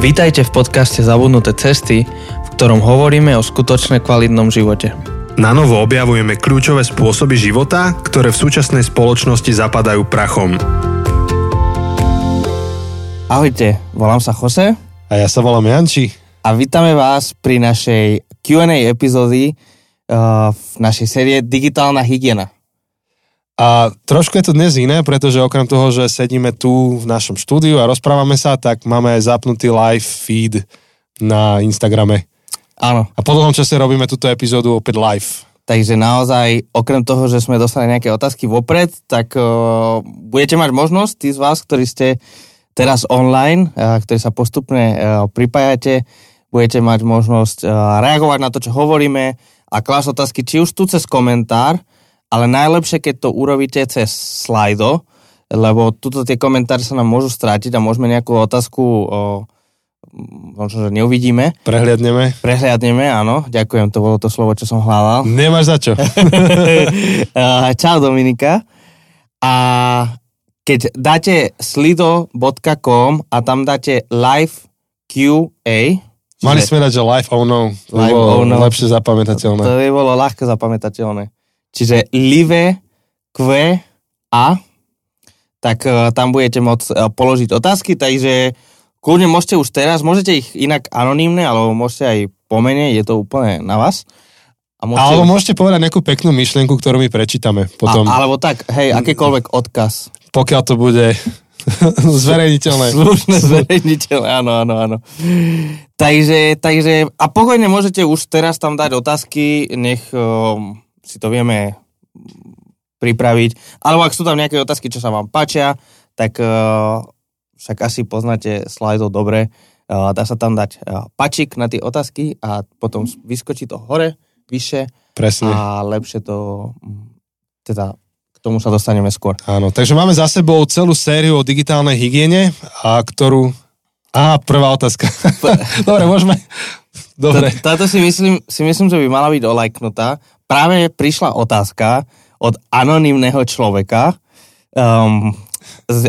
Vítajte v podcaste Zabudnuté cesty, v ktorom hovoríme o skutočne kvalitnom živote. Na novo objavujeme kľúčové spôsoby života, ktoré v súčasnej spoločnosti zapadajú prachom. Ahojte, volám sa Jose A ja sa volám Janči. a vítame vás pri našej Q&A epizódy uh, v našej série Digitálna hygiena. A trošku je to dnes iné, pretože okrem toho, že sedíme tu v našom štúdiu a rozprávame sa, tak máme aj zapnutý live feed na Instagrame. Áno, A po dlhom čase robíme túto epizódu opäť live. takže naozaj, okrem toho, že sme dostali nejaké otázky vopred, tak uh, budete mať možnosť, tí z vás, ktorí ste teraz online, uh, ktorí sa postupne uh, pripájate, budete mať možnosť uh, reagovať na to, čo hovoríme a klásť otázky, či už tu cez komentár, ale najlepšie, keď to urobíte cez slajdo, lebo tuto tie komentáre sa nám môžu strátiť a môžeme nejakú otázku možno, že neuvidíme. Prehliadneme. Prehliadneme, áno. Ďakujem, to bolo to slovo, čo som hľadal. Nemáš za čo. Čau Dominika. A keď dáte slido.com a tam dáte live QA, Mali sme dať, že live oh no. To Live bolo oh no. lepšie zapamätateľné. to by bolo ľahko zapamätateľné. Čiže live QA, tak uh, tam budete môcť uh, položiť otázky, takže kľudne môžete už teraz, môžete ich inak anonívne, alebo môžete aj pomene, je to úplne na vás. A Alebo môžete povedať nejakú peknú myšlienku, ktorú my prečítame potom, A, alebo tak, hej, akýkoľvek odkaz. pokiaľ to bude zverejniteľné. Slušné zverejniteľ, áno, áno, áno. Takže, takže, a pokojne môžete už teraz tam dať otázky, nech um, si to vieme pripraviť. Alebo ak sú tam nejaké otázky, čo sa vám páčia, tak uh, však asi poznáte slajdov dobre. Uh, dá sa tam dať uh, pačik na tie otázky a potom vyskočí to hore, vyššie Presne. a lepšie to, teda k tomu sa dostaneme skôr. Áno, takže máme za sebou celú sériu o digitálnej hygiene, a ktorú... Á, prvá otázka. Dobre, môžeme... Dobre. Tá- Táto si myslím, si myslím, že by mala byť olajknutá. Práve prišla otázka od anonymného človeka um,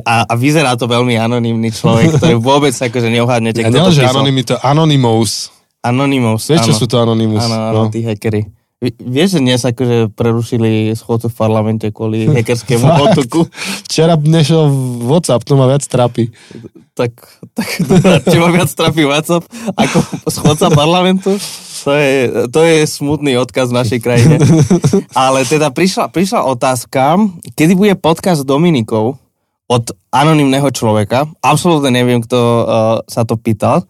a, a vyzerá to veľmi anonymný človek, ktorý vôbec akože neuhádnete, kto to nielen, že písal. anonymity, to Anonymous. Anonymous, Vieš, čo sú to Anonymous? Áno, áno, No. tí hackeri. Vi- Vieš, že dnes akože prerušili schôdcu v parlamente kvôli hackerskému otoku? Včera nešiel WhatsApp, to ma viac trápi. Tak, tak teba viac trafí WhatsApp ako schodca parlamentu? To je, to je smutný odkaz v našej krajine. Ale teda prišla, prišla otázka, kedy bude podcast s Dominikou od anonymného človeka. Absolútne neviem, kto uh, sa to pýtal.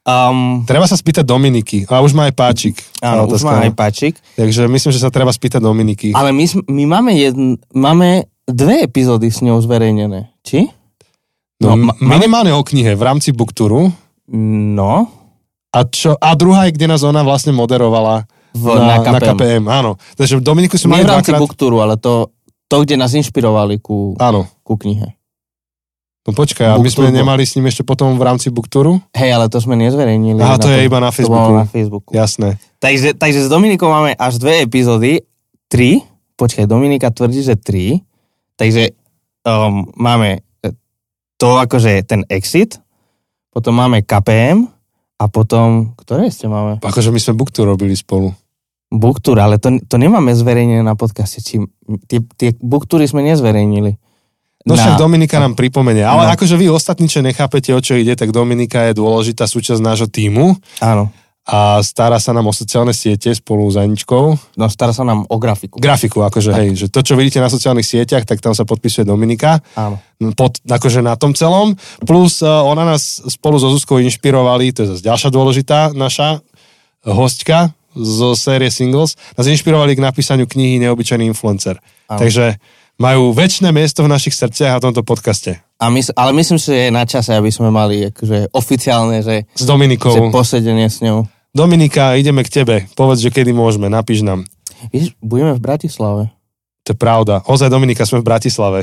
Um, Treba sa spýtať Dominiky. A už má aj páčik. áno, už má no. aj páčik. Takže myslím, že sa treba spýtať Dominiky. Ale my, my máme, jedn, máme dve epizódy s ňou zverejnené. Či? No, no, no, ma- minimálne o knihe v rámci Bookturu. No, A, čo, a druhá je, kde nás ona vlastne moderovala v, na, na, na KPM. KPM. Áno. Takže Dominiku sme mali v rámci dvakrát. booktúru, ale to, to, kde nás inšpirovali ku, Áno. ku knihe. No počkaj, my sme nemali s ním ešte potom v rámci Bookturu? Hej, ale to sme nezverejnili. Aha, to je iba na Facebooku. na Facebooku. Jasné. Takže, takže s Dominikou máme až dve epizódy. Tri. Počkaj, Dominika tvrdí, že tri. Takže um, máme e, to akože ten exit, potom máme KPM a potom, ktoré ste máme? Akože my sme Booktour robili spolu. Booktour, ale to, to nemáme zverejnené na podcaste. Či, tie, tie booktúry sme nezverejnili. No však Dominika nám pripomenie. Ale No. akože vy ostatní, čo nechápete, o čo ide, tak Dominika je dôležitá súčasť nášho týmu Áno. a stará sa nám o sociálne siete spolu s Aničkou. No stará sa nám o grafiku. Grafiku, akože hej, že to, čo vidíte na sociálnych sieťach, tak tam sa podpisuje Dominika. Áno. Pod, akože na tom celom. Plus uh, ona nás spolu so Zuzkou inšpirovali, to je zase ďalšia dôležitá naša hostka zo série Singles, nás inšpirovali k napísaniu knihy Neobyčajný influencer. Áno. Takže majú väčšie miesto v našich srdciach a v tomto podcaste. A mys- ale myslím si, že je na čase, aby sme mali akože oficiálne, že, S Dominikou. že posedenie s ňou. Dominika, ideme k tebe. Povedz, že kedy môžeme, napíš nám. Víš, budeme v Bratislave. To je pravda. Ozaj, Dominika, sme v Bratislave.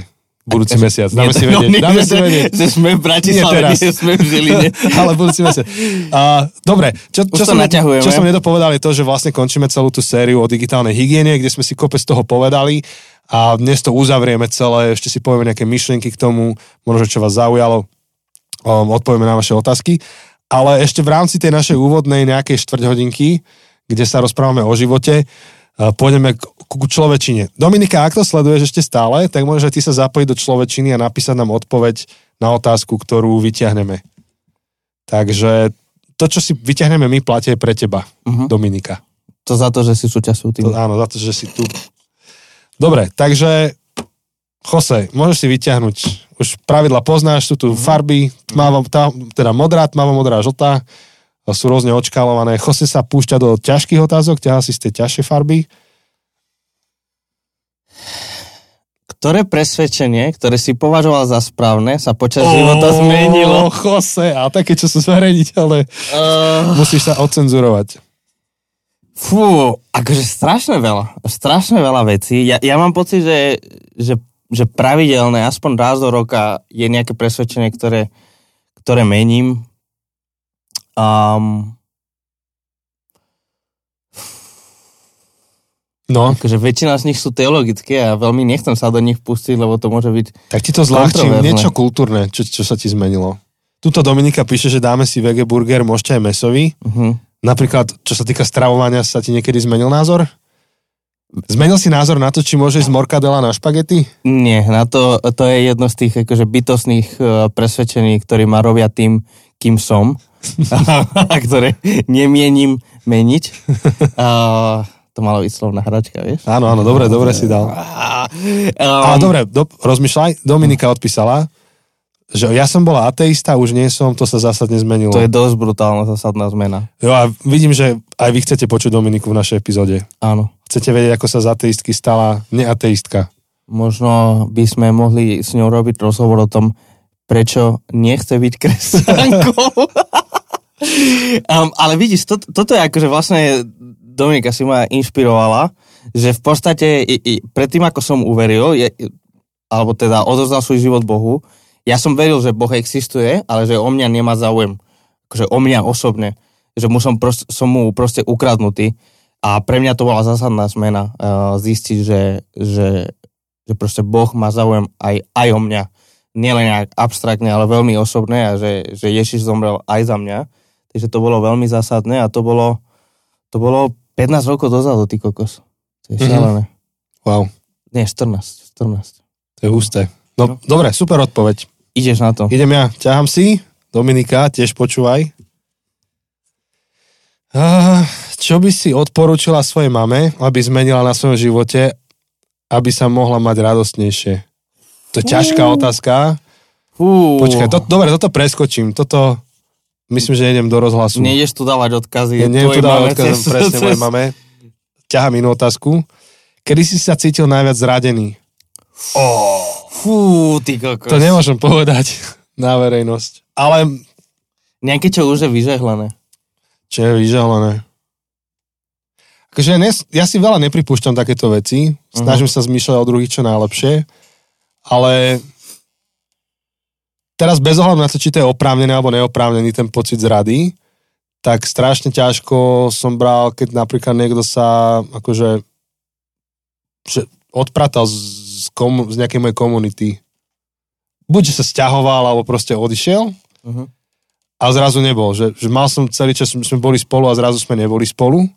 Budúci mesiac. Dáme si vedieť. Dáme si vedieť. Že sme v Bratislave, Nie teraz. nie, sme v Žiline. Ale budúci mesiac. A, dobre, čo, čo, som, čo som nedopovedal je to, že vlastne končíme celú tú sériu o digitálnej hygiene, kde sme si kopec toho povedali a dnes to uzavrieme celé, ešte si povieme nejaké myšlienky k tomu, možno, čo vás zaujalo, um, odpovieme na vaše otázky. Ale ešte v rámci tej našej úvodnej nejakej štvrťhodinky, kde sa rozprávame o živote, uh, pôjdeme k, ku človečine. Dominika, ak to sleduješ ešte stále, tak môžeš aj ty sa zapojiť do človečiny a napísať nám odpoveď na otázku, ktorú vyťahneme. Takže to, čo si vyťahneme my, platie pre teba, uh-huh. Dominika. To za to, že si súčasťou To, týmu. áno, za to, že si tu. Dobre, takže Jose, môžeš si vyťahnuť, už pravidla poznáš, sú tu farby, tmavo, tá, teda modrá, tmavo modrá, žltá, sú rôzne očkálované. Jose sa púšťa do ťažkých otázok, ťahá si z tej ťažšej farby. Ktoré presvedčenie, ktoré si považoval za správne, sa počas života zmenilo? Jose, a také, čo sú zverejniteľné, Uh, musíš sa odcenzurovať. Fú, akože strašne veľa. Strašne veľa vecí. Ja, ja mám pocit, že, že, že pravidelné, aspoň raz do roka je nejaké presvedčenie, ktoré, ktoré mením. Um, No, akože väčšina z nich sú teologické a veľmi nechcem sa do nich pustiť, lebo to môže byť... tak ti to zľahčím. Niečo kultúrne, čo, čo sa ti zmenilo. Tuto Dominika píše, že dáme si vege burger, môžete aj mesový. Uh-huh. Napríklad, čo sa týka stravovania, sa ti niekedy zmenil názor? Zmenil si názor na to, či môže ísť morkadela na špagety? Nie, na to, to je jedno z tých akože bytostných uh, presvedčení, ktorí ma robia tým, kým som a ktoré nemienim meniť. Uh, to malo byť slovná hračka, vieš? Áno, áno, dobre, dobre si dal. A, Ale um, dobre, do, rozmýšľaj. Dominika odpísala, že ja som bola ateista, už nie som, to sa zásadne zmenilo. to je dosť brutálna zásadná zmena. Jo, a vidím, že aj vy chcete počuť Dominiku v našej epizóde. Áno. Chcete vedieť, ako sa z ateistky stala neateistka. Možno by sme mohli s ňou robiť rozhovor o tom, prečo nechce byť kresťankou. um, ale vidíš, to, toto je akože vlastne Dominika si ma inšpirovala, že v podstate i, i, predtým, ako som uveril, je, alebo teda odozdal svoj život Bohu, ja som veril, že Boh existuje, ale že o mňa nemá záujem. Akože o mňa osobne. Že mu som, prost, som mu proste ukradnutý. A pre mňa to bola zásadná zmena uh, zistiť, že, že, že proste Boh má záujem aj, aj o mňa. Nielen nejak abstraktne, ale veľmi osobné a že, že Ježiš zomrel aj za mňa. Takže to bolo veľmi zásadné a to bolo, to bolo 15 rokov dozadu, ty kokos. To je Mhm. šialené. Wow, Nie, 14. 14. to je husté. No, dobre, super odpoveď. Ideš na to. Idem ja, ťahám si. Dominika, tiež počúvaj. Ah, čo by si odporúčila svojej mame, aby zmenila na svojom živote, aby sa mohla mať radostnejšie? To je ťažká otázka. Fú, Počkaj, to, dobre, toto preskočím. Toto, myslím, že idem do rozhlasu. Nejdeš tu dávať odkazy. Ja tu dávať mame odkaz cez- presne cez- mojej mame. Ťahám inú otázku. Kedy si sa cítil najviac zradený? Fú, ty kokos. To nemôžem povedať na verejnosť. Ale Nejaké, čo už je vyžehlené. čo je vyžalené. Akože ja, nes, ja si veľa nepripúšťam takéto veci. Snažím sa zmýšľať o druhých čo najlepšie. Ale teraz bez ohľadu na to, či to je oprávnené alebo neoprávnený ten pocit zrady, tak strašne ťažko som bral, keď napríklad niekto sa akože že odpratal z, komu, z nejakej mojej komunity. Buď, sa stiahoval, alebo proste odišiel Uh-huh. a zrazu nebol. Že, že mal som celý čas, sme boli spolu a zrazu sme neboli spolu.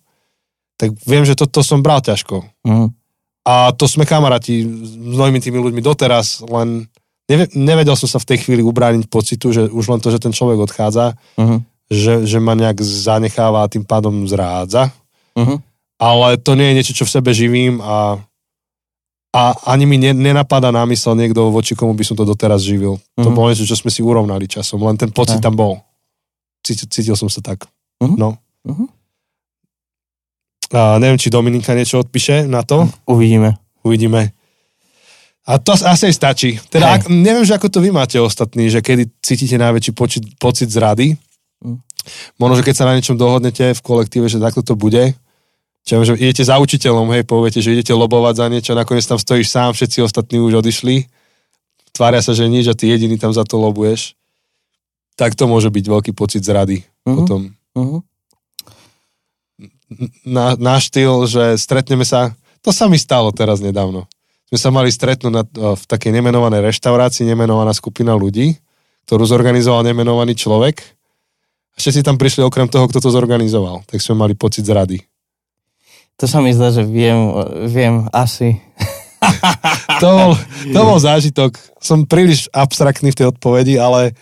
Tak viem, že toto som bral ťažko. Uh-huh. A to sme kamaráti s mnohými tými ľuďmi doteraz, len neve, nevedel som sa v tej chvíli ubrániť pocitu, že už len to, že ten človek odchádza, Uh-huh. že, že ma nejak zanecháva a tým pádom zrádza. Uh-huh. Ale to nie je niečo, čo v sebe živím a, a ani mi ne, nenapadá námysel niekto, voči komu by som to doteraz živil. To Mhm. bolo niečo, čo sme si urovnali časom, len ten pocit tam bol. Cítil, cítil som sa tak. Mhm. No. Mhm. A neviem, či Dominika niečo odpíše na to. Uvidíme. Uvidíme. A to asi stačí. Teda, ak, neviem, že ako to vy máte ostatní, že kedy cítite najväčší počit, pocit zrady. Mm. Možno, že keď sa na niečom dohodnete v kolektíve, že takto to bude, čo že idete za učiteľom, hej, poviete, že idete lobovať za niečo, nakoniec tam stojíš sám, všetci ostatní už odišli, tvária sa, že nič a ty jediný tam za to lobuješ, tak to môže byť veľký pocit zrady Mhm. potom. Uh-huh. Na, náš štýl, že stretneme sa, to sa mi stalo teraz nedávno. Sme sa mali stretnúť na, v takej nemenovanej reštaurácii, nemenovaná skupina ľudí, ktorú zorganizoval nemenovaný človek Všetci tam prišli okrem toho, kto to zorganizoval. Tak sme mali pocit zrady. To sa mi zdá, že viem, viem asi. to, bol, to bol zážitok. Som príliš abstraktný v tej odpovedi, ale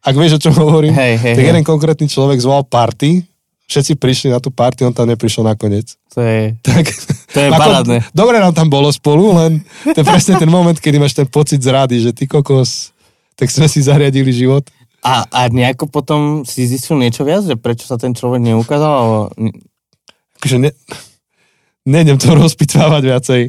ak vieš, o čom hovorím, hej, hej, tak hej. jeden konkrétny človek zvolal party, všetci prišli na tú party, on tam neprišiel nakoniec. To je, tak, to je parádne. Dobre nám tam bolo spolu, len to je presne ten moment, kedy máš ten pocit zrady, že ty kokos, tak sme si zariadili život. A, a nejako potom si zistil niečo viac, že prečo sa ten človek neukázal? Alebo... Akože ne, nejdem to rozpitvávať viacej.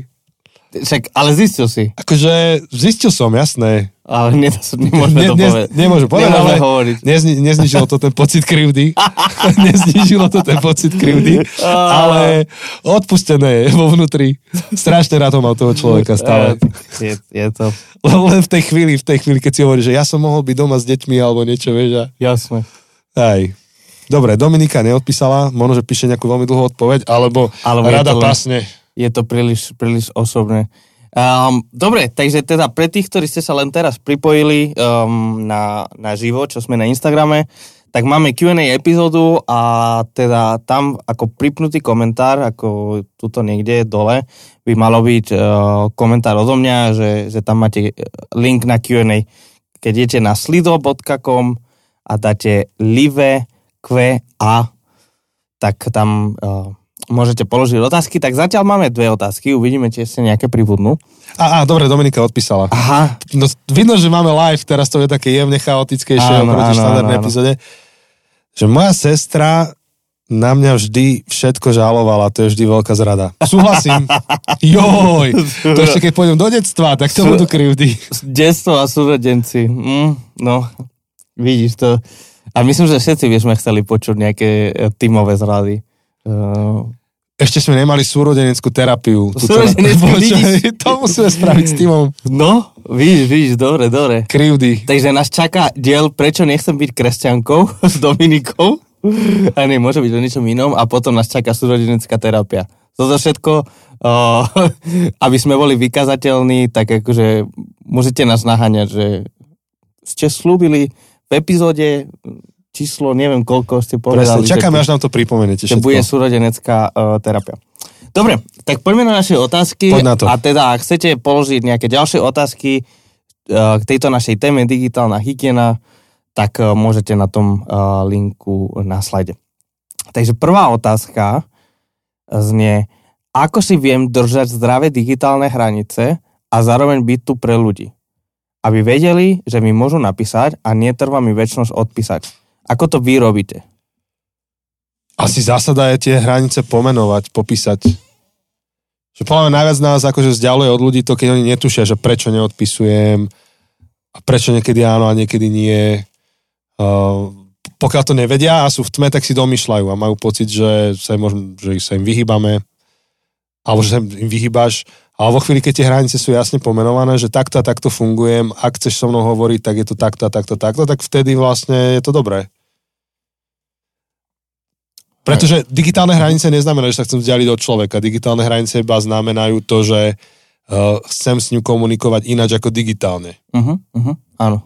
Však, ale zistil si. Akože zistil som, jasné. Ale ne, nemôžeme ne, to ne, povedať. Nemôžem povedať, ale hovoriť. Nezni, neznižilo to ten pocit krivdy. neznižilo to ten pocit krivdy, ale odpustené je vo vnútri. Strašne rád ho mal toho človeka stále. Je, je to. Len v tej chvíli, v tej chvíli, keď si hovorí, že ja som mohol byť doma s deťmi alebo niečo, vieš. A... Jasné. Aj. Dobre, Dominika neodpísala, možno, že píše nejakú veľmi dlhú odpoveď, alebo, alebo rada to, pasne. Je to príliš, príliš osobné. Um, dobre, takže teda pre tých, ktorí ste sa len teraz pripojili um, na, na živo, čo sme na Instagrame, tak máme Q&A epizódu a teda tam ako pripnutý komentár, ako tuto niekde dole, by malo byť uh, komentár odo mňa, že, že tam máte link na Q&A. Keď idete na slido.com a dáte live QA, tak tam uh, môžete položiť otázky. Tak zatiaľ máme dve otázky, uvidíme, či ešte nejaké pribudnú. A, a dobre, Dominika odpísala. Aha. No, vidno, že máme live, teraz to je také jemne chaotickejšie áno, oproti štandardnej epizóde. Že moja sestra na mňa vždy všetko žalovala, to je vždy veľká zrada. Súhlasím. Joj, to ešte keď pôjdem do detstva, tak to Sú, budú krivdy. Detstvo a súrodenci. Mm, no, vidíš to. A myslím, že všetci by sme chceli počuť nejaké tímové zrady. Uh, ešte sme nemali súrodeneckú terapiu. Súrodeneckú, vidíš? To musíme spraviť s týmom. No, vidíš, vidíš, dobre, dobre. Krivdy. Takže nás čaká diel Prečo nechcem byť kresťankou s Dominikou. A nie, môže byť o ničom inom. A potom nás čaká súrodenecká terapia. Toto všetko, uh, aby sme boli vykazateľní, tak akože môžete nás naháňať, že ste slúbili v epizóde číslo, neviem koľko ste povedali. Presne, čakáme, až nám to pripomenete všetko. bude súrodenecká uh, terapia. Dobre, tak poďme na naše otázky. Poď na to. A teda, ak chcete položiť nejaké ďalšie otázky uh, k tejto našej téme digitálna hygiena, tak uh, môžete na tom uh, linku na slajde. Takže prvá otázka znie, ako si viem držať zdravé digitálne hranice a zároveň byť tu pre ľudí. Aby vedeli, že mi môžu napísať a netrvá mi väčšnosť odpísať. Ako to vy robíte? Asi zásada je tie hranice pomenovať, popísať. Že podľa najviac nás akože vzdialuje od ľudí to, keď oni netušia, že prečo neodpisujem a prečo niekedy áno a niekedy nie. Uh, pokiaľ to nevedia a sú v tme, tak si domýšľajú a majú pocit, že sa im, že sa im vyhýbame alebo že sa im vyhýbaš. Ale vo chvíli, keď tie hranice sú jasne pomenované, že takto a takto fungujem, ak chceš so mnou hovoriť, tak je to takto a takto, takto, tak vtedy vlastne je to dobré. Pretože digitálne hranice neznamená, že sa chcem vzdialiť od človeka. Digitálne hranice iba znamenajú to, že uh, chcem s ním komunikovať ináč ako digitálne. Uh-huh, uh-huh, áno.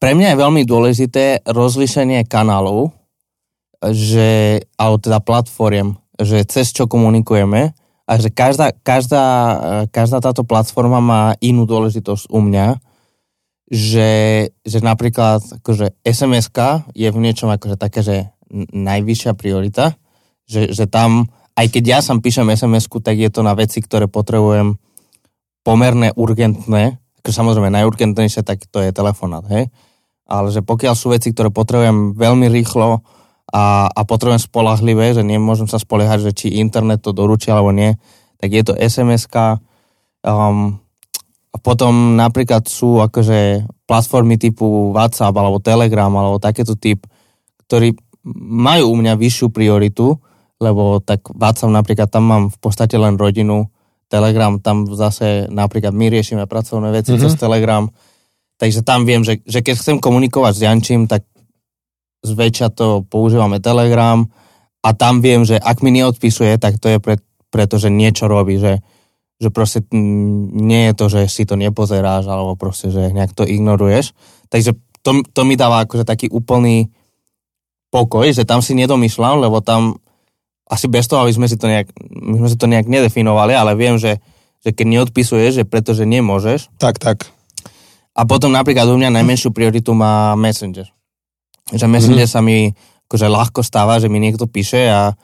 Pre mňa je veľmi dôležité rozlišenie kanálov, že, alebo teda platform, že cez čo komunikujeme a že každá, každá, každá táto platforma má inú dôležitosť u mňa, že, že napríklad akože sms je v niečom akože také, že najvyššia priorita, že, že tam, aj keď ja sam píšem sms tak je to na veci, ktoré potrebujem pomerne urgentné, ako samozrejme najurgentnejšie, tak to je telefonát, hej? Ale že pokiaľ sú veci, ktoré potrebujem veľmi rýchlo a, a potrebujem spolahlivé, že nemôžem sa spoliehať, že či internet to doručí alebo nie, tak je to sms um, a potom napríklad sú akože platformy typu WhatsApp alebo Telegram alebo takéto typ, ktorý majú u mňa vyššiu prioritu, lebo tak WhatsApp napríklad tam mám v podstate len rodinu, Telegram tam zase napríklad my riešime pracovné veci mm-hmm. cez Telegram, takže tam viem, že, že keď chcem komunikovať s Jančím, tak zväčša to používame Telegram a tam viem, že ak mi neodpisuje, tak to je pre, preto, že niečo robí, že, že proste nie je to, že si to nepozeráš alebo proste, že nejak to ignoruješ. Takže to, to mi dáva akože taký úplný pokoj, že tam si nedomýšľam, lebo tam asi bez toho, aby sme si to nejak, my sme si to nejak nedefinovali, ale viem, že, že keď neodpisuješ, že pretože nemôžeš. Tak, tak. A potom napríklad u mňa najmenšiu prioritu má Messenger. Že Messenger mm-hmm. sa mi akože ľahko stáva, že mi niekto píše a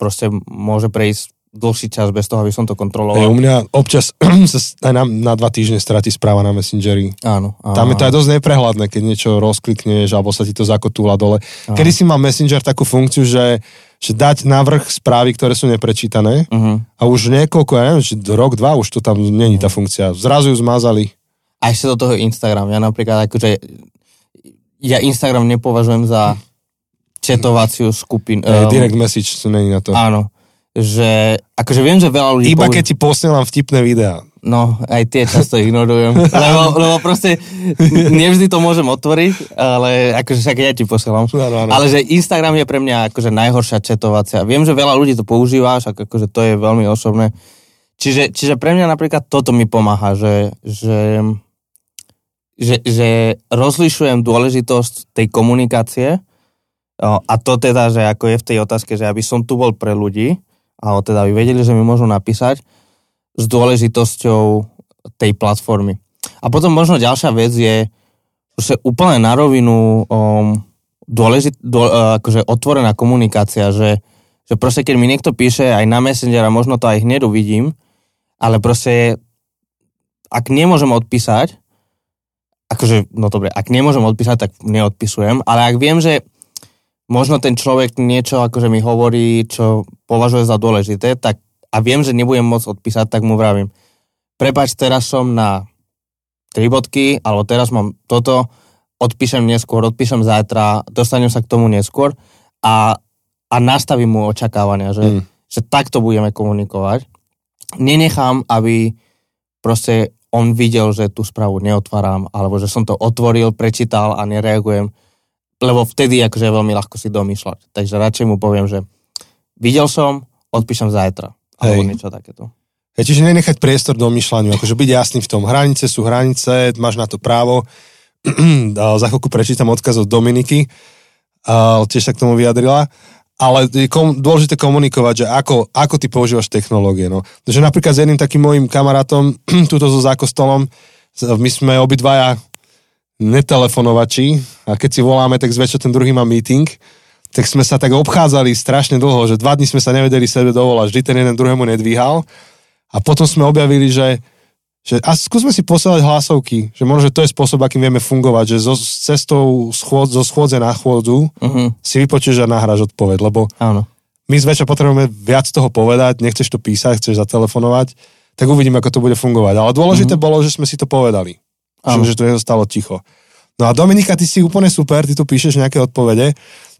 proste môže prejsť dlhší čas bez toho, aby som to kontroloval. Hey, u mňa občas sa aj na, na dva týždne stratí správa na Messengeri. Áno. áno Tam je to aj dosť neprehľadné, keď niečo rozklikneš alebo sa ti to zakotúla dole. Áno. Kedy si mal Messenger takú funkciu, že, že dať navrh správy, ktoré sú neprečítané uh-huh. a už niekoľko, ja neviem, či rok, dva už to tam není tá funkcia. Zrazu ju zmazali. A ešte do toho Instagram. Ja napríklad akože ja Instagram nepovažujem za četovaciu skupinu. Um, direct message není na to. Áno že akože viem, že veľa ľudí... Iba použi- keď ti posielam vtipné videá. No, aj tie často ignorujem. lebo, lebo proste nevždy to môžem otvoriť, ale akože však ja ti posielam. Ano, ano. Ale že Instagram je pre mňa akože najhoršia četovacia. Viem, že veľa ľudí to používa, však akože to je veľmi osobné. Čiže, čiže pre mňa napríklad toto mi pomáha, že, že, že, že rozlišujem dôležitosť tej komunikácie a to teda, že ako je v tej otázke, že aby som tu bol pre ľudí, alebo teda aby vedeli, že mi môžu napísať s dôležitosťou tej platformy. A potom možno ďalšia vec je že úplne na rovinu um, dôležit, dô, uh, akože otvorená komunikácia, že, že proste keď mi niekto píše aj na Messenger a možno to aj hneď uvidím, ale proste ak nemôžem odpísať, akože, no dobre, ak nemôžem odpísať, tak neodpisujem, ale ak viem, že možno ten človek niečo akože mi hovorí, čo považuje za dôležité, tak a viem, že nebudem môcť odpísať, tak mu vravím. Prepač, teraz som na tri bodky, alebo teraz mám toto, odpíšem neskôr, odpíšem zajtra, dostanem sa k tomu neskôr a, a nastavím mu očakávania, že, mm. že takto budeme komunikovať. Nenechám, aby proste on videl, že tú správu neotváram, alebo že som to otvoril, prečítal a nereagujem lebo vtedy akože je veľmi ľahko si domýšľať. Takže radšej mu poviem, že videl som, odpíšem zajtra. Alebo Hej. niečo takéto. Hej, čiže nenechať priestor domýšľaniu, akože byť jasný v tom. Hranice sú hranice, máš na to právo. Za chvíľku prečítam odkaz od Dominiky, tiež sa k tomu vyjadrila. Ale je kom, dôležité komunikovať, že ako, ako ty používaš technológie. No. Takže napríklad s jedným takým mojim kamarátom, túto so zákostolom, my sme obidvaja netelefonovači a keď si voláme, tak zväčša ten druhý má meeting, tak sme sa tak obchádzali strašne dlho, že dva dní sme sa nevedeli sebe dovolať, vždy ten jeden druhému nedvíhal a potom sme objavili, že, že a skúsme si posielať hlasovky, že možno, že to je spôsob, akým vieme fungovať, že zo, cestou schôd, zo schôdze na chôdzu uh-huh. si vypočuješ a nahráš odpoveď, lebo Áno. my zväčša potrebujeme viac toho povedať, nechceš to písať, chceš zatelefonovať, tak uvidím, ako to bude fungovať. Ale dôležité uh-huh. bolo, že sme si to povedali že, že to nezostalo ticho. No a Dominika, ty si úplne super, ty tu píšeš nejaké odpovede.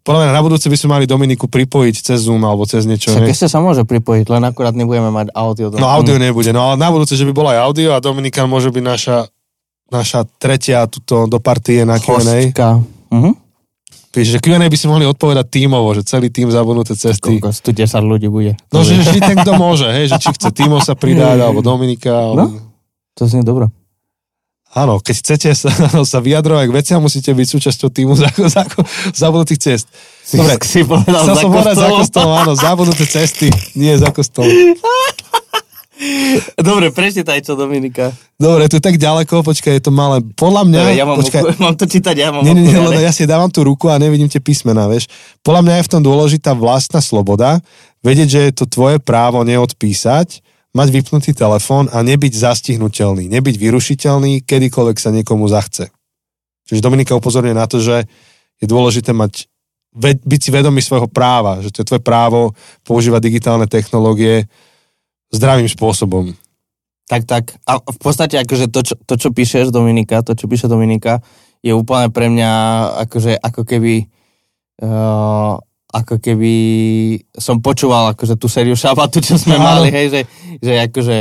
Podľa mňa na budúce by sme mali Dominiku pripojiť cez Zoom alebo cez niečo. Však ešte sa môže pripojiť, len akurát nebudeme mať audio. Do... No audio nebude, no ale na budúce, že by bola aj audio a Dominika môže byť naša, naša tretia tuto do partie na Q&A. Mhm. Píš, že Q&A by si mohli odpovedať tímovo, že celý tým zabudnuté cesty. Koľko, tu 10 ľudí bude. No, že vždy ten, kto môže, hej, že či chce Timo sa pridať, alebo Dominika. Alebo... No, to znie dobré. Áno, keď chcete sa, sa vyjadrovať k veciam, musíte byť súčasťou týmu zabudnutých cest. Dobre, si povedal za som povedať za kostolom, áno, zabudnuté cesty, nie za kostolom. Dobre, prečítaj čo, Dominika. Dobre, to je tak ďaleko, počkaj, je to malé. Podľa mňa... Dobre, ja mám, počkaj, oku, mám to čítať, ja mám Nie, nie, nie, ja si dávam tú ruku a nevidím tie písmená, vieš. Podľa mňa je v tom dôležitá vlastná sloboda, vedieť, že je to tvoje právo neodpísať, mať vypnutý telefón a nebyť zastihnutelný, nebyť vyrušiteľný, kedykoľvek sa niekomu zachce. Čiže Dominika upozorňuje na to, že je dôležité mať, byť si vedomý svojho práva, že to je tvoje právo používať digitálne technológie zdravým spôsobom. Tak, tak. A v podstate akože to, čo, to, čo píšeš, Dominika, to, čo píše Dominika, je úplne pre mňa akože ako keby uh, ako keby som počúval akože tú sériu šabatu, čo sme mali, hej, že, že akože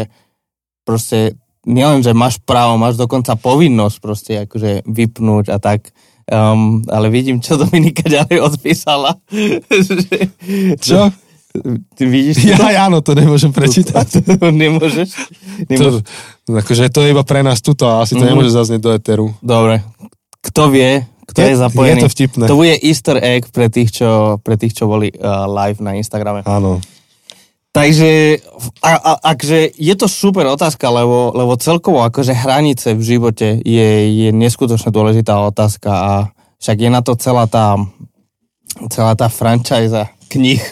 proste nielen, že máš právo, máš dokonca povinnosť proste akože vypnúť a tak. Um, ale vidím, čo Dominika ďalej odpísala. čo? Ty vidíš to? Ja, áno, to nemôžem prečítať. To, to nemôžeš? nemôžeš. To, akože to je iba pre nás tuto a asi to mm. nemôže zaznieť do eteru. Dobre. Kto vie, kto je, je zapojený. Je to vtipné. To bude easter egg pre tých, čo, pre tých, čo boli uh, live na Instagrame. Áno. Takže, a, a, akže je to super otázka, lebo, lebo celkovo akože hranice v živote je, je neskutočne dôležitá otázka a však je na to celá tá, celá tá franchise knih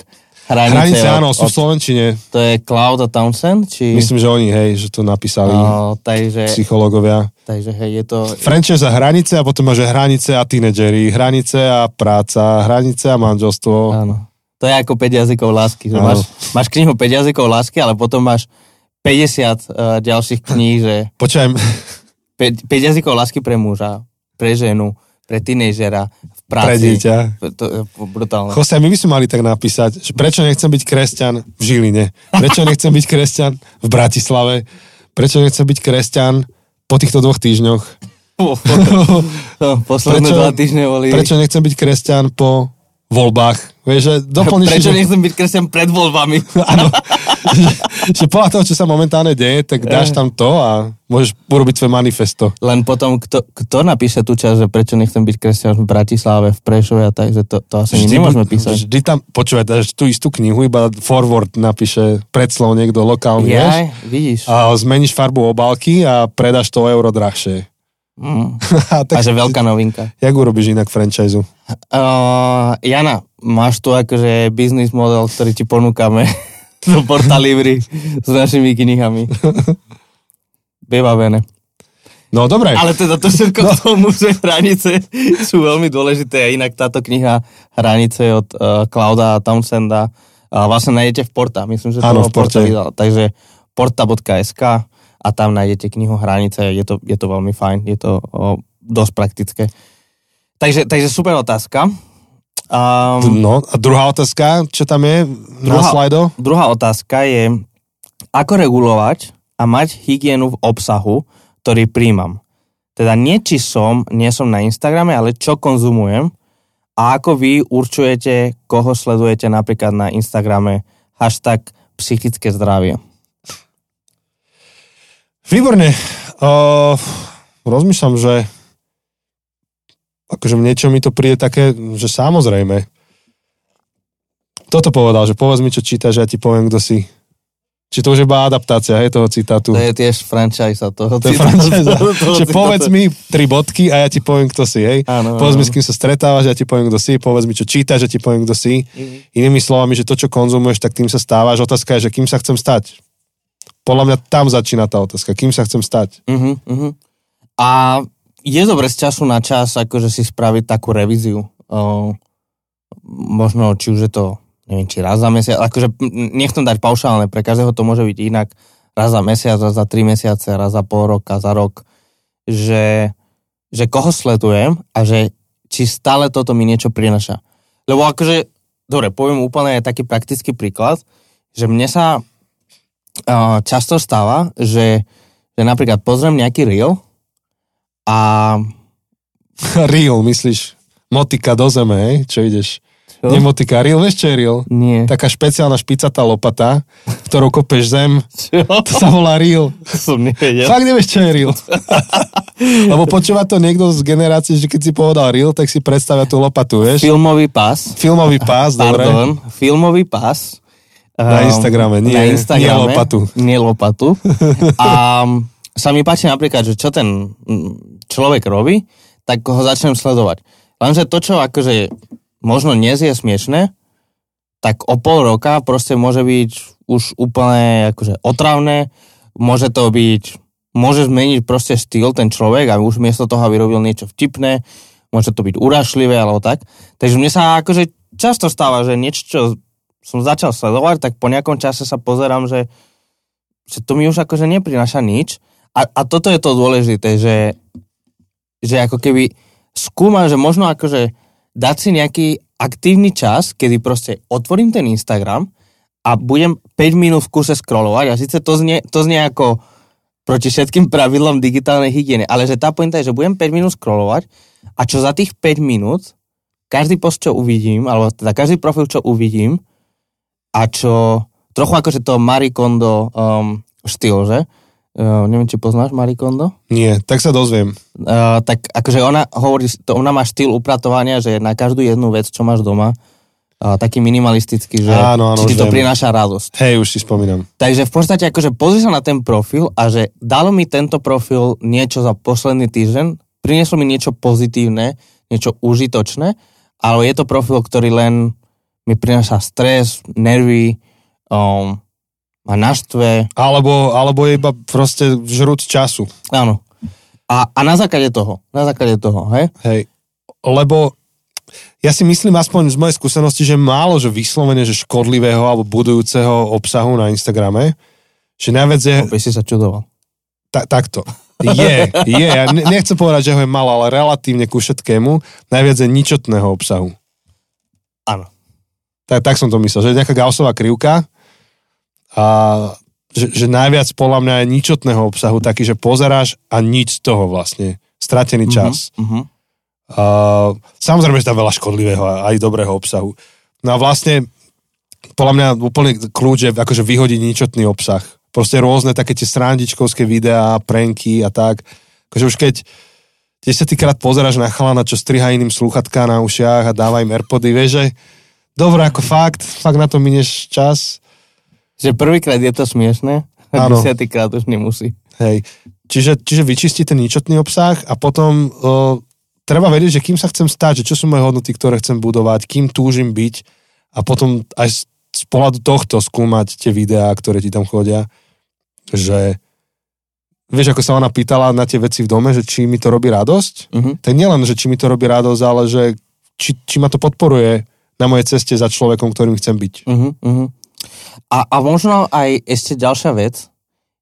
Hranice, Hranice od, áno, sú v Slovenčine. To je Cloud a Townsend? Či... Myslím, že oni, hej, že to napísali no, takže, psychológovia. Takže hej, je to... Franchise a hranice a potom máš hranice a tínedžeri, hranice a práca, hranice a manželstvo. Áno. To je ako 5 jazykov lásky. Že máš, máš knihu 5 jazykov lásky, ale potom máš 50 uh, e, ďalších kníh, že... Počujem. 5, 5 jazykov lásky pre muža, pre ženu, pre tínežera, práci. Pre dieťa. To je brutálne. Jose, my by sme mali tak napísať, že prečo nechcem byť kresťan v Žiline, prečo nechcem byť kresťan v Bratislave, prečo nechcem byť kresťan po týchto dvoch týždňoch. posledné prečo, dva týždne boli... Prečo nechcem byť kresťan po voľbách. Vieš, že doplníš... Prečo že... nechcem byť kresťan pred voľbami? Áno. že, že podľa toho, čo sa momentálne deje, tak dáš tam to a môžeš urobiť svoje manifesto. Len potom, kto, kto napíše tú časť, že prečo nechcem byť kresťan v Bratislave, v Prešove a tak, že to, to asi vždy, nemôžeme písať. Vždy tam, počúvaj, dáš tú istú knihu, iba forward napíše predslov niekto lokálny, ja, vieš? vidíš. A zmeníš farbu obálky a predáš to euro drahšie. Mm. a, tak, a že veľká novinka. Jak urobíš inak franchise? Uh, Jana, máš tu akože business model, ktorý ti ponúkame do Porta Libri s našimi knihami. Vybavené. No dobre. Ale teda to všetko no. k tomu, že hranice sú veľmi dôležité a inak táto kniha Hranice od uh, Klauda Townsenda uh, vlastne nájdete v Porta. Myslím, že to v Porta vydal. Takže porta.sk a tam nájdete knihu Hranice, je to, je to veľmi fajn, je to o, dosť praktické. Takže, takže super otázka. Um, no a druhá otázka, čo tam je druhá, na slajdo? Druhá otázka je, ako regulovať a mať hygienu v obsahu, ktorý príjmam. Teda nie či som, nie som na Instagrame, ale čo konzumujem a ako vy určujete, koho sledujete napríklad na Instagrame hashtag psychické zdravie. Výborne. Uh, rozmýšľam, že akože niečo mi to príde také, že samozrejme. Toto povedal, že povedz mi, čo čítaš, ja ti poviem, kto si. Či to už je iba adaptácia, hej, toho citátu. To je tiež franchise toho To je franchise. Že povedz mi tri bodky a ja ti poviem, kto si, hej. Áno, povedz áno. mi, s kým sa stretávaš, ja ti poviem, kto si. Povedz mi, čo čítaš, ja ti poviem, kto si. Mm. Inými slovami, že to, čo konzumuješ, tak tým sa stávaš. Otázka je, že kým sa chcem stať podľa mňa tam začína tá otázka, kým sa chcem stať. Uh-huh, uh-huh. A je dobre z času na čas akože si spraviť takú revíziu. Uh, možno, či už je to, neviem, či raz za mesiac, akože nechcem dať paušálne, pre každého to môže byť inak, raz za mesiac, raz za tri mesiace, raz za pol roka, za rok, že, že koho sledujem a že či stále toto mi niečo prinaša. Lebo akože, dobre, poviem úplne taký praktický príklad, že mne sa často stáva, že, že napríklad pozriem nejaký reel a... reel, myslíš? Motika do zeme, hej? Čo ideš? Čo? Nie motika, reel, vieš čo je reel? Nie. Taká špeciálna špicatá lopata, ktorou kopeš zem. Čo? To sa volá reel. Som nevedel. Fakt nevieš, čo je reel. Lebo počúva to niekto z generácie, že keď si povedal reel, tak si predstavia tú lopatu, vieš? Filmový pás. Filmový pás, dobre. Pardon, filmový pás na Instagrame, nie, na Instagrame, nie lopatu. Nie lopatu. A sa mi páči napríklad, že čo ten človek robí, tak ho začnem sledovať. Lenže to, čo akože možno dnes je smiešné, tak o pol roka proste môže byť už úplne akože otravné, môže to byť, môže zmeniť proste štýl ten človek a už miesto toho, aby robil niečo vtipné, môže to byť urašlivé alebo tak. Takže mne sa akože často stáva, že niečo, čo som začal sledovať, tak po nejakom čase sa pozerám, že, že to mi už akože neprináša nič. A, a toto je to dôležité, že, že ako keby skúmam, že možno akože dať si nejaký aktívny čas, kedy proste otvorím ten Instagram a budem 5 minút v kuse scrollovať a síce to znie, to znie ako proti všetkým pravidlom digitálnej hygieny, ale že tá pointa je, že budem 5 minút scrollovať a čo za tých 5 minút každý post, čo uvidím, alebo teda každý profil, čo uvidím, a čo trochu akože to Marie Kondo um, štýl, že? uh, neviem, či poznáš Marie Kondo? Nie, tak sa dozviem. Uh, tak akože ona hovorí, to, ona má štýl upratovania, že na každú jednu vec, čo máš doma, uh, taký minimalistický, že Áno, áno, či ti to viem. prináša radosť. Hej, už si spomínam. Takže v podstate akože pozri sa na ten profil a že dalo mi tento profil niečo za posledný týždeň, prinieslo mi niečo pozitívne, niečo užitočné, ale je to profil, ktorý len mi prináša stres, nervy, um, ma naštve, Alebo, alebo iba proste žrúc času. áno. A, a na základe toho, na základe toho, hej? Hej. Lebo ja si myslím aspoň z mojej skúsenosti, že málo, že vyslovene, že škodlivého alebo budujúceho obsahu na Instagrame, že najviac je By si sa čudoval. ta, takto. Je, je. Ja ne- nechcem povedať, že ho je malo, ale relatívne ku všetkému najviac je ničotného obsahu. Áno. Tak, tak som to myslel, že je nejaká gausová krivka a že, že najviac podľa mňa je ničotného obsahu taký, že pozeráš a nič z toho vlastne. Stratený čas. Uh-huh. Uh, samozrejme, že tam veľa škodlivého a aj dobrého obsahu. No a vlastne, podľa mňa úplne kľúč je akože vyhodiť ničotný obsah. Proste rôzne také tie srandičkovské videá, pranky a tak. Akože už keď desiatýkrát pozeráš na chalana, čo striha iným sluchatka na ušiach a dáva im Airpody, vieš, že dobre, ako fakt, fakt na to minieš čas. Že prvýkrát je to smiešné, a desiatýkrát už nemusí. Hej. Čiže, čiže vyčistí ten ničotný obsah a potom uh, treba vedieť, že kým sa chcem stať, že čo sú moje hodnoty, ktoré chcem budovať, kým túžim byť a potom aj z, z pohľadu tohto skúmať tie videá, ktoré ti tam chodia, že vieš, ako sa ona pýtala na tie veci v dome, že či mi to robí radosť, Uh-huh. tak nielen, že či mi to robí radosť, ale že či, či ma to podporuje na mojej ceste za človekom, ktorým chcem byť. Uh-huh, uh-huh. A, a možno aj ešte ďalšia vec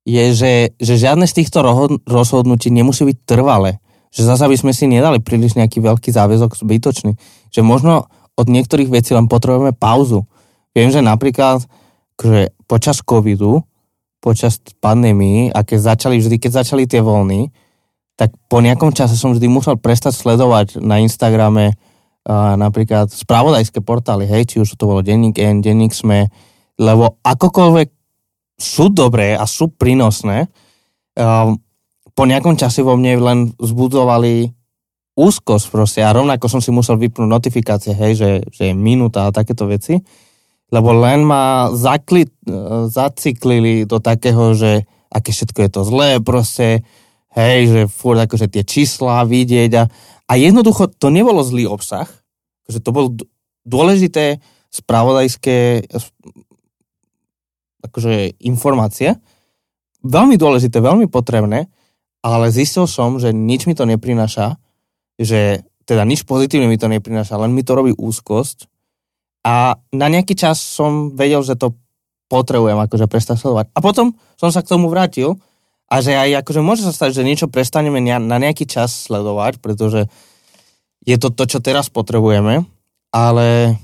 je, že, že žiadne z týchto rozhodnutí nemusí byť trvalé. Že zase by sme si nedali príliš nejaký veľký záväzok zbytočný. Že možno od niektorých vecí len potrebujeme pauzu. Viem, že napríklad že počas covidu, počas pandémii, a keď začali, vždy keď začali tie voľny, tak po nejakom čase som vždy musel prestať sledovať na Instagrame napríklad spravodajské portály, hej, či už to bolo Denník N, Denník Sme, lebo akokoľvek sú dobré a sú prínosné, um, po nejakom čase vo mne len vzbudzovali úzkosť proste a rovnako som si musel vypnúť notifikácie, hej, že, že je minúta a takéto veci, lebo len ma zakli, uh, zaciklili do takého, že aké všetko je to zlé, proste, hej, že furt akože tie čísla vidieť a, a jednoducho to nebolo zlý obsah, že to bolo d- dôležité spravodajské akože informácie, veľmi dôležité, veľmi potrebné, ale zistil som, že nič mi to neprináša, že teda nič pozitívne mi to neprináša, len mi to robí úzkosť a na nejaký čas som vedel, že to potrebujem akože prestať sledovať. A potom som sa k tomu vrátil a že aj akože môže sa stať, že niečo prestaneme ne- na nejaký čas sledovať, pretože je to to, čo teraz potrebujeme, ale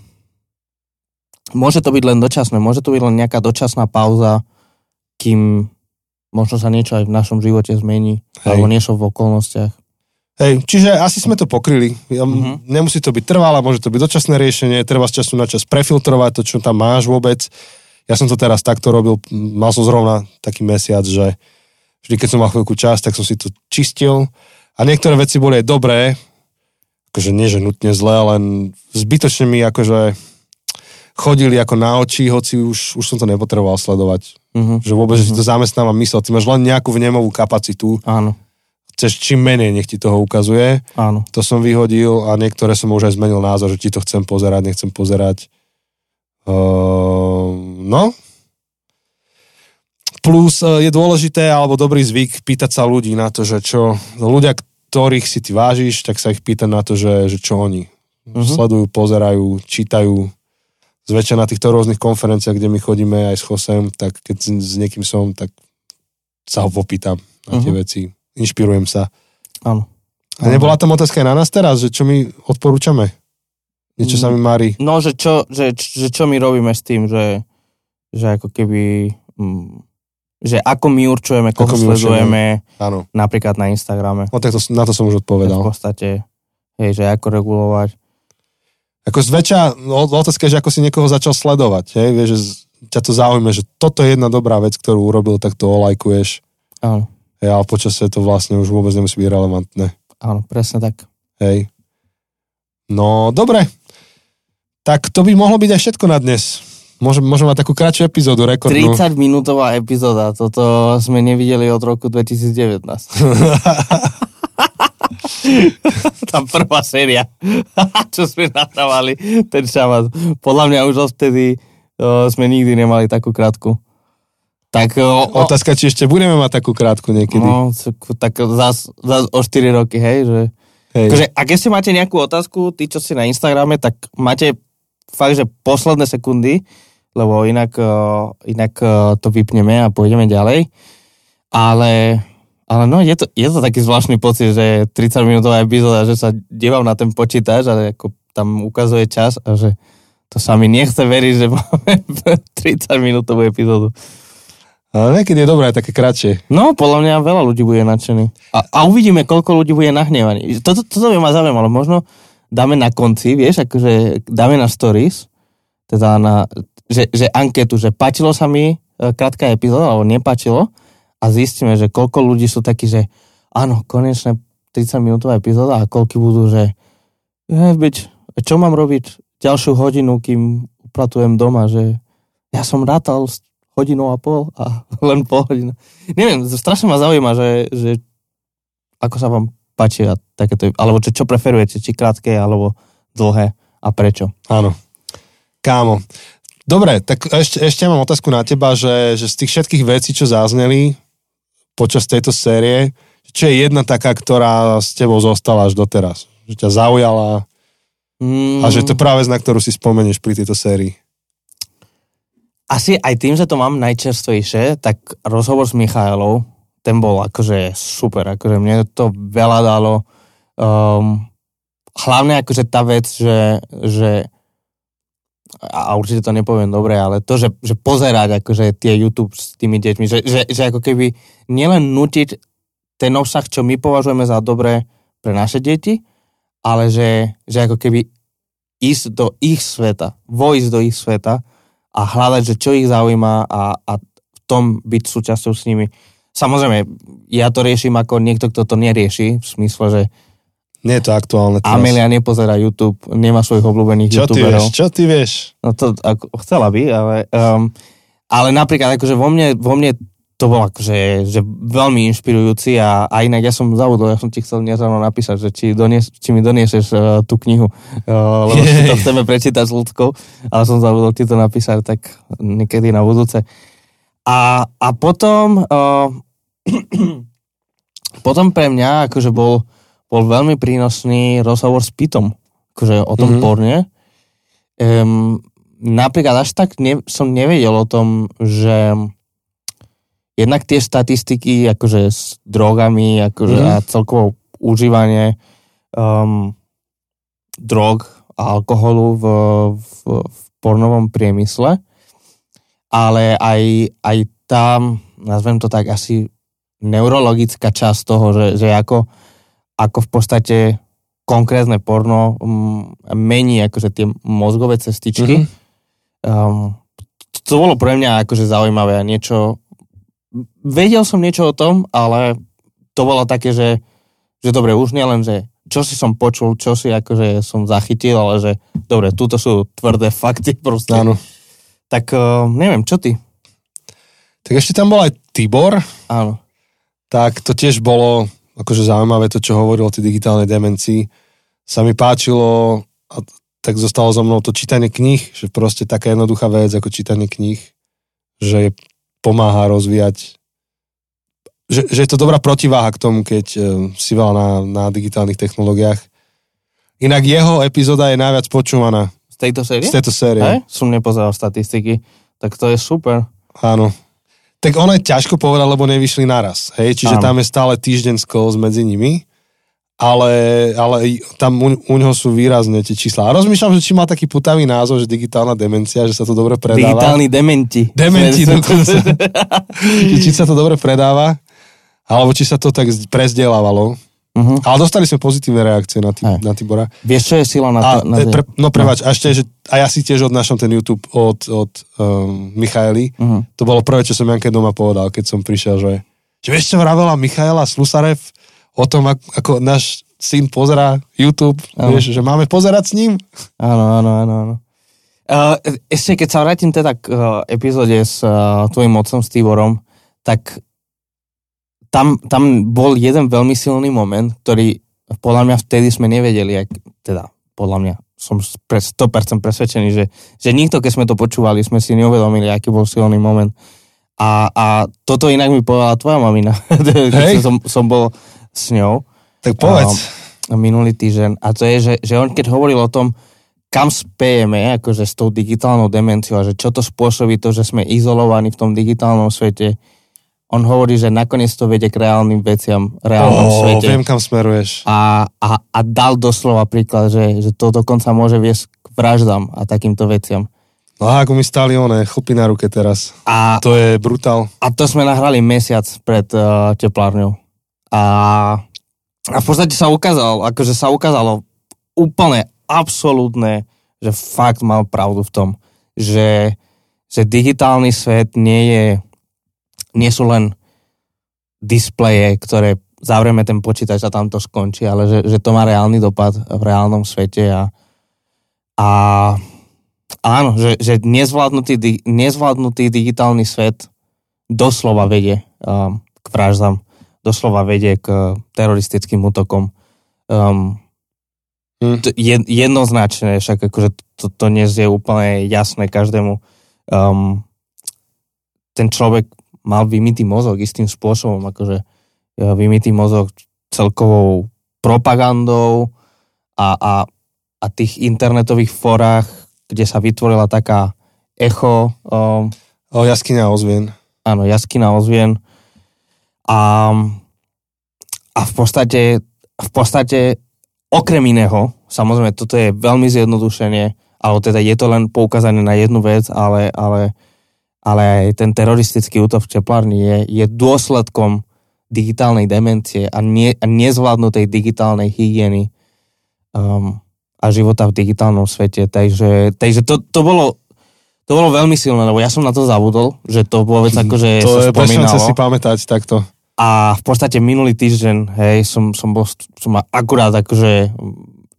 môže to byť len dočasné, môže to byť len nejaká dočasná pauza, kým možno sa niečo aj v našom živote zmení, Hej. alebo niečo v okolnostiach. Hej, čiže asi sme to pokryli. Mhm. mm-hmm. Nemusí to byť trvalé, môže to byť dočasné riešenie, treba z času na čas prefiltrovať to, čo tam máš vôbec. Ja som to teraz takto robil, mal som zrovna taký mesiac, že vždy, keď som mal chvíľku čas, tak som si to čistil a niektoré veci boli aj dobré, akože nie, že nutne zlé, len zbytočne mi akože chodili ako na oči, hoci už, už som to nepotreboval sledovať. Mhm. Že vôbec, že ti to zamestnáva mysel. Ty máš len nejakú vnemovú kapacitu, Áno, chceš čím menej, nech ti toho ukazuje. áno. To som vyhodil a niektoré som už aj zmenil názor, že či to chcem pozerať, nechcem pozerať. Uh, no. Plus uh, je dôležité, alebo dobrý zvyk, pýtať sa ľudí na to, že čo, ľudia, ktorých si ty vážiš, tak sa ich pýta na to, že, že čo oni Mhm. sledujú, pozerajú, čítajú. Zväčša na týchto rôznych konferenciách, kde my chodíme aj s Chosem, tak keď s, niekým som, tak sa ho popýtam na tie Mhm. veci. Inšpirujem sa. áno. A nebola tam otázka aj na nás teraz, že čo my odporúčame? Niečo sa mi mári. No, že čo, že, že čo my robíme s tým, že, že ako keby... Mm, že ako my určujeme, koho Ako sledujeme, Áno. napríklad na Instagrame. No tak to, na to som už V odpovedal. podstate, hej, že ako regulovať. Ako zväčša, no, otázka je, že ako si niekoho začal sledovať. Hej? Vieš, že ťa to zaujíme, že toto je jedna dobrá vec, ktorú urobil, tak to olajkuješ. Áno, Hej, ale počasie to vlastne už vôbec nemusí byť relevantné. áno, presne tak. Hej. No, dobre. Tak to by mohlo byť aj všetko na dnes. Môžeme, môžeme mať takú kratšiu epizódu, rekordnú. 30 minútová epizóda, toto sme nevideli od roku 2019. Tá prvá séria, čo sme nahrávali, ten šamat. Podľa mňa už odvtedy uh, sme nikdy nemali takú krátku. Tak, uh, o, Otázka, či ešte budeme mať takú krátku niekedy. no, tak zas, zas o 4 roky, hej, že... Hej. Akože, ak ešte máte nejakú otázku, tí, čo ste na Instagrame, tak máte fakt, že posledné sekundy, lebo inak, uh, inak uh, to vypneme a pôjdeme ďalej. Ale, ale no, je to, je to taký zvláštny pocit, že 30 minútová epizóda, že sa dívam na ten počítač a ako tam ukazuje čas a že to sa mi nechce veriť, že máme 30 minútovú epizódu. Ale niekedy je dobré také kratšie. No, podľa mňa veľa ľudí bude nadšený. A, a uvidíme, koľko ľudí bude nahnevaní. Toto, toto by ma zaujímalo. Možno dáme na konci, vieš, akože dáme na stories, teda na, že, že anketu, že páčilo sa mi e, krátka epizóda, alebo nepáčilo a zistíme, že koľko ľudí sú takí, že áno, konečne 30 minútová epizóda a koľky budú, že je, byť, čo mám robiť ďalšiu hodinu, kým upratujem doma, že ja som rátal hodinu a pol a len pol hodina. Neviem, strašne ma zaujíma, že, že ako sa vám páči a takéto, alebo čo, čo preferujete, či krátke, alebo dlhé a prečo. Áno. Kámo. Dobre, tak ešte, ešte mám otázku na teba, že, že z tých všetkých vecí, čo zazneli počas tejto série, čo je jedna taká, ktorá s tebou zostala až doteraz? Že ťa zaujala Mm, a že to je práve na ktorú si spomenieš pri tejto sérii. Asi aj tým, že to mám najčerstvejšie, tak rozhovor s Michailou, ten bol akože super, akože mne to veľa dalo. Um, hlavne akože tá vec, že, že a určite to nepoviem dobre, ale to, že, že pozerať akože tie YouTube s tými deťmi, že, že, že ako keby nielen nutiť ten obsah, čo my považujeme za dobré pre naše deti, ale že, že ako keby ísť do ich sveta, vojsť do ich sveta a hľadať, že čo ich zaujíma a, a v tom byť súčasťou s nimi. Samozrejme, ja to riešim ako niekto, kto to nerieši, v smysle, že Nie je to aktuálne teraz. Amelia nepozerá YouTube, nemá svojich obľúbených Čo ty youtuberov. vieš? Čo ty vieš? No to ako, chcela by, ale, um, ale napríklad akože vo mne, vo mne to bolo akože že veľmi inšpirujúci a, a inak ja som zavudol, ja som ti chcel dnes ráno napísať, že či, donies, či mi donieseš uh, tú knihu, uh, lebo si to chceme prečítať s ľudskou, ale som zavudol ti to napísať, tak niekedy na budúce. A, a potom uh, potom pre mňa akože bol, bol veľmi prínosný rozhovor s Pitom, akože o tom Mhm. mm-hmm. porne. Um, napríklad až tak ne, som nevedel o tom, že jednak tie statistiky akože s drogami akože Mhm. mm-hmm. a celkovo užívanie um, drog a alkoholu v, v, v pornovom priemysle, ale aj, aj tam, nazvem to tak, asi neurologická časť toho, že, že ako, ako v podstate konkrétne porno um, mení akože tie mozgové cestičky. Mhm. Um, to, bolo pre mňa akože zaujímavé a niečo... Vedel som niečo o tom, ale to bolo také, že, že dobre, už nielen, že čo si som počul, čo si akože som zachytil, ale že dobre, túto sú tvrdé fakty proste. Áno. Tak uh, neviem, čo ty? Tak ešte tam bol aj Tibor, Áno. tak to tiež bolo akože zaujímavé to, čo hovoril o tej digitálnej demencii. Sa mi páčilo a tak zostalo so mnou to čítanie kníh, že proste taká jednoduchá vec ako čítanie kníh, že pomáha rozvíjať že, že je to dobrá protiváha k tomu, keď e, si veľa na, na digitálnych technológiách. Inak jeho epizóda je najviac počúvaná Z tejto série? z tejto série. Hej? Som nepozeral statistiky. Tak to je super. Áno. Tak ono je ťažko povedať, lebo nevyšli naraz. Hej? Čiže Áno. tam je stále týždeň skos medzi nimi, ale, ale tam u, u ňoho sú výrazne tie čísla. A rozmýšľam, že či má taký putavý názov, že digitálna demencia, že sa to dobre predáva. Digitálni dementi. Dementi dokonca. Či sa to dobre predáva, alebo či sa to tak prezdielávalo. Uh-huh. Ale dostali sme pozitívne reakcie na, tý, na Tibora. Vieš, čo je sila na A? Na e, pre, no prevač, a ešte, že a ja si tiež odnášam ten YouTube od, od um, Michaely. uh-huh. To bolo prvé, čo som Janke doma povedal, keď som prišiel, že Čo vieš, čo vravela Michaela Slusarev o tom, ako, ako náš syn pozerá YouTube, ano. vieš, že máme pozerať s ním? Áno, áno, áno, áno. Uh, ešte keď sa vrátim teda k uh, epizóde s uh, tvojim mocom, s Tiborom, tak tam, tam bol jeden veľmi silný moment, ktorý podľa mňa vtedy sme nevedeli, ak, teda podľa mňa som pre 100% presvedčený, že, že nikto, keď sme to počúvali, sme si neuvedomili, aký bol silný moment. A, a toto inak mi povedala tvoja mamina, keď som, som bol s ňou. Tak povedz. Um, minulý týždeň. A to je, že, že on keď hovoril o tom, kam spejeme akože s tou digitálnou demenciou a že čo to spôsobí to, že sme izolovaní v tom digitálnom svete, on hovorí, že nakoniec to vedie k reálnym veciam, reálnom oh, svete. viem, kam smeruješ. A, a, a dal doslova príklad, že, že to dokonca môže viesť k vraždám a takýmto veciam. No a ako mi stáli one chlpy na ruke teraz. A, to je brutál. A to sme nahrali mesiac pred uh, teplárňou. A, a v podstate sa ukázalo, akože sa ukázalo úplne absolútne, že fakt mal pravdu v tom, že, že digitálny svet nie je nie sú len displeje, ktoré zavrieme ten počítač a tam to skončí, ale že, že to má reálny dopad v reálnom svete a, a áno, že, že nezvládnutý, nezvládnutý digitálny svet doslova vedie um, k vraždám, doslova vedie k teroristickým útokom. Um, hm. jednoznačne, však akože to, to dnes je úplne jasné každému. Um, ten človek mal vymitý mozog istým spôsobom, akože vymitý mozog celkovou propagandou a, a, a tých internetových forách, kde sa vytvorila taká echo. Um, o jaskyňa ozvien. Áno, jaskyňa ozvien. A, a v podstate, v podstate okrem iného, samozrejme, toto je veľmi zjednodušenie, alebo teda je to len poukázané na jednu vec, ale, ale ale aj ten teroristický útok v Čeplárni je, je dôsledkom digitálnej demencie a, nie, a nezvládnutej digitálnej hygieny um, a života v digitálnom svete. Takže, takže to, to bolo to bolo veľmi silné, lebo ja som na to zabudol, že to bolo vec ako, že to sa spomínalo. Je si pamätať takto. A v podstate minulý týždeň, hej, som, som bol, som akurát akože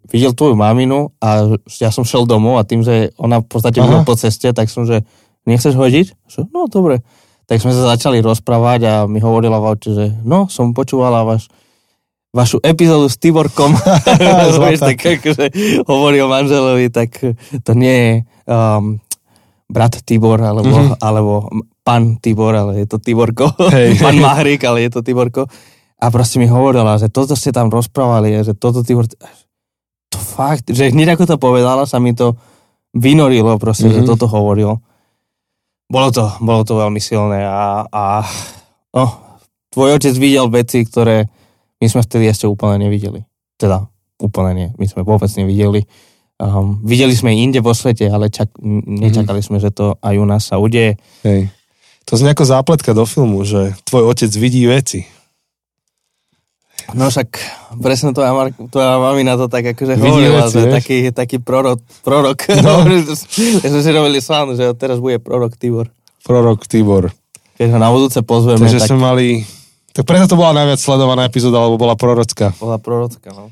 videl tvoju maminu a ja som šel domov a tým, že ona v podstate bola po ceste, tak som, že nechceš hodiť? No dobre. Tak sme sa začali rozprávať a mi hovorila v aute, že no, som počúvala vaš, vašu epizódu s Tiborkom. Vieš, tak akože hovorí o manželovi, tak to nie je um, brat Tibor, alebo, mm-hmm. alebo pán Tibor, ale je to Tiborko. Hey. pán Mahrik, ale je to Tiborko. A proste mi hovorila, že toto ste tam rozprávali, že toto Tibor... To fakt, že hneď ako to povedala, sa mi to vynorilo proste, mm-hmm. že mhm. toto hovoril bolo to, bolo to veľmi silné a, a no, tvoj otec videl veci, ktoré my sme vtedy ešte úplne nevideli. Teda úplne nie, my sme vôbec nevideli. Um, videli sme inde vo svete, ale čak, nečakali mm-hmm. sme, že to aj u nás sa udeje. Hej. To znie ako zápletka do filmu, že tvoj otec vidí veci. No však presne tvoja, Mar- tvoja mamina to tak akože hovorila, že taký, taký prorok, prorok. No. ja sme si robili sám, že teraz bude prorok Tibor. Prorok Tibor. Keď ho na budúce pozveme. Takže tak... sme mali... Tak preto to bola najviac sledovaná epizóda, lebo bola prorocká. Bola prorocká, no.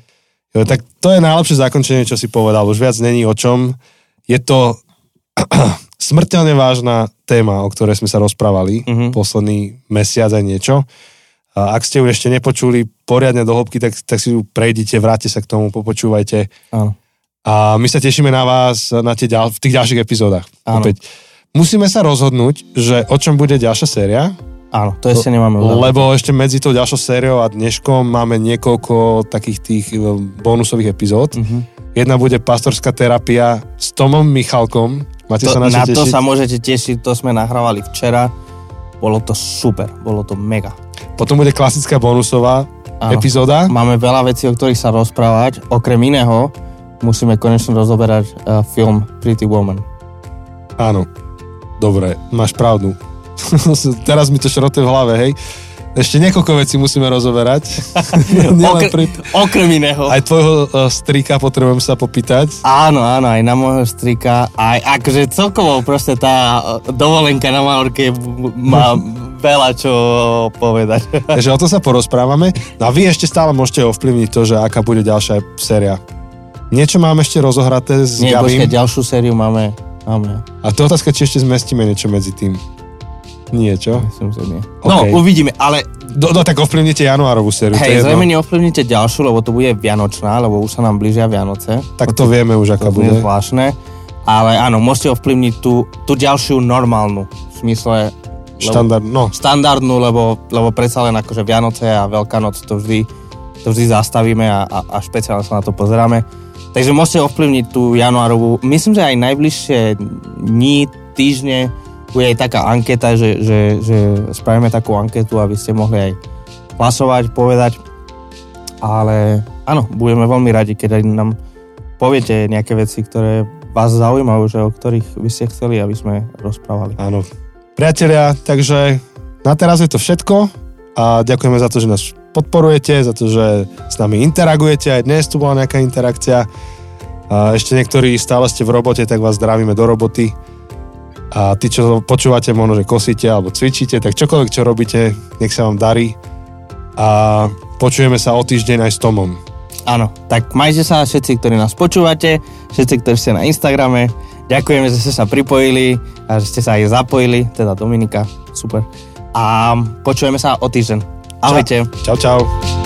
Jo, tak to je najlepšie zakončenie, čo si povedal. Už viac není o čom. Je to smrteľne vážna téma, o ktorej sme sa rozprávali uh-huh. posledný mesiac aj niečo. A ak ste ju ešte nepočuli poriadne do hĺbky, tak, tak si ju prejdite, vráte sa k tomu, popočúvajte. Áno. A my sa tešíme na vás na tie ďal, v tých ďalších epizódach. Áno. Opäť. Musíme sa rozhodnúť, že o čom bude ďalšia séria. Áno, to ešte nemáme. Udávať. Lebo ešte medzi tou ďalšou sériou a dneškom máme niekoľko takých tých e, bonusových epizód. Uh-huh. Jedna bude pastorská terapia s Tomom Michalkom. Máte to, sa na, na to sa môžete tešiť, to sme nahrávali včera. Bolo to super, bolo to mega. Potom bude klasická bonusová Áno. epizóda. Máme veľa vecí, o ktorých sa rozprávať. Okrem iného musíme konečne rozoberať uh, film Pretty Woman. Áno, dobre, máš pravdu. Teraz mi to šrotuje v hlave, hej. Ešte niekoľko vecí musíme rozoberať. Okre, pri... Okrem iného. Aj tvojho uh, strika potrebujem sa popýtať. Áno, áno, aj na môjho strika. Aj akože celkovo proste tá dovolenka na Malorke má veľa čo povedať. Takže o to sa porozprávame. No a vy ešte stále môžete ovplyvniť to, že aká bude ďalšia séria. Niečo máme ešte rozohraté s Nie, Gabim. počkaj, ďalšiu sériu máme. máme. A to je otázka, či ešte zmestíme niečo medzi tým. Nie, čo? Myslím, že nie. No, OK. uvidíme, ale Do, no tak ovplyvnite januárovú sériu. to hej, zrejme neovplyvnite ďalšiu, lebo to bude Vianočná, lebo už sa nám blížia Vianoce. Tak to vieme už, aká To bude zvláštne. Ale áno, môžete ovplyvniť tú, tú ďalšiu normálnu. V smysle Štandard, no. štandardnú, lebo, lebo predsa len akože Vianoce a Veľká noc to vždy, to vždy zastavíme a, a, a špeciálne sa na to pozeráme. Takže môžete ovplyvniť tú januárovú. Myslím, že aj najbližšie dní, týždne bude aj taká anketa, že, že, že spravíme takú anketu, aby ste mohli aj hlasovať, povedať. Ale áno, budeme veľmi radi, keď aj nám poviete nejaké veci, ktoré vás zaujímajú, že o ktorých by ste chceli, aby sme rozprávali. Áno. Priatelia, takže na teraz je to všetko a ďakujeme za to, že nás podporujete, za to, že s nami interagujete. Aj dnes tu bola nejaká interakcia. A ešte niektorí stále ste v robote, tak vás zdravíme do roboty. A tí, čo počúvate, možno, že kosíte alebo cvičíte, tak čokoľvek, čo robíte, nech sa vám darí. A počujeme sa o týždeň aj s Tomom. Áno, tak majte sa všetci, ktorí nás počúvate, všetci, ktorí ste na Instagrame. Ďakujeme, že ste sa pripojili a že ste sa aj zapojili, teda Dominika, super. A počujeme sa o týždeň. Ahojte. Čau, čau.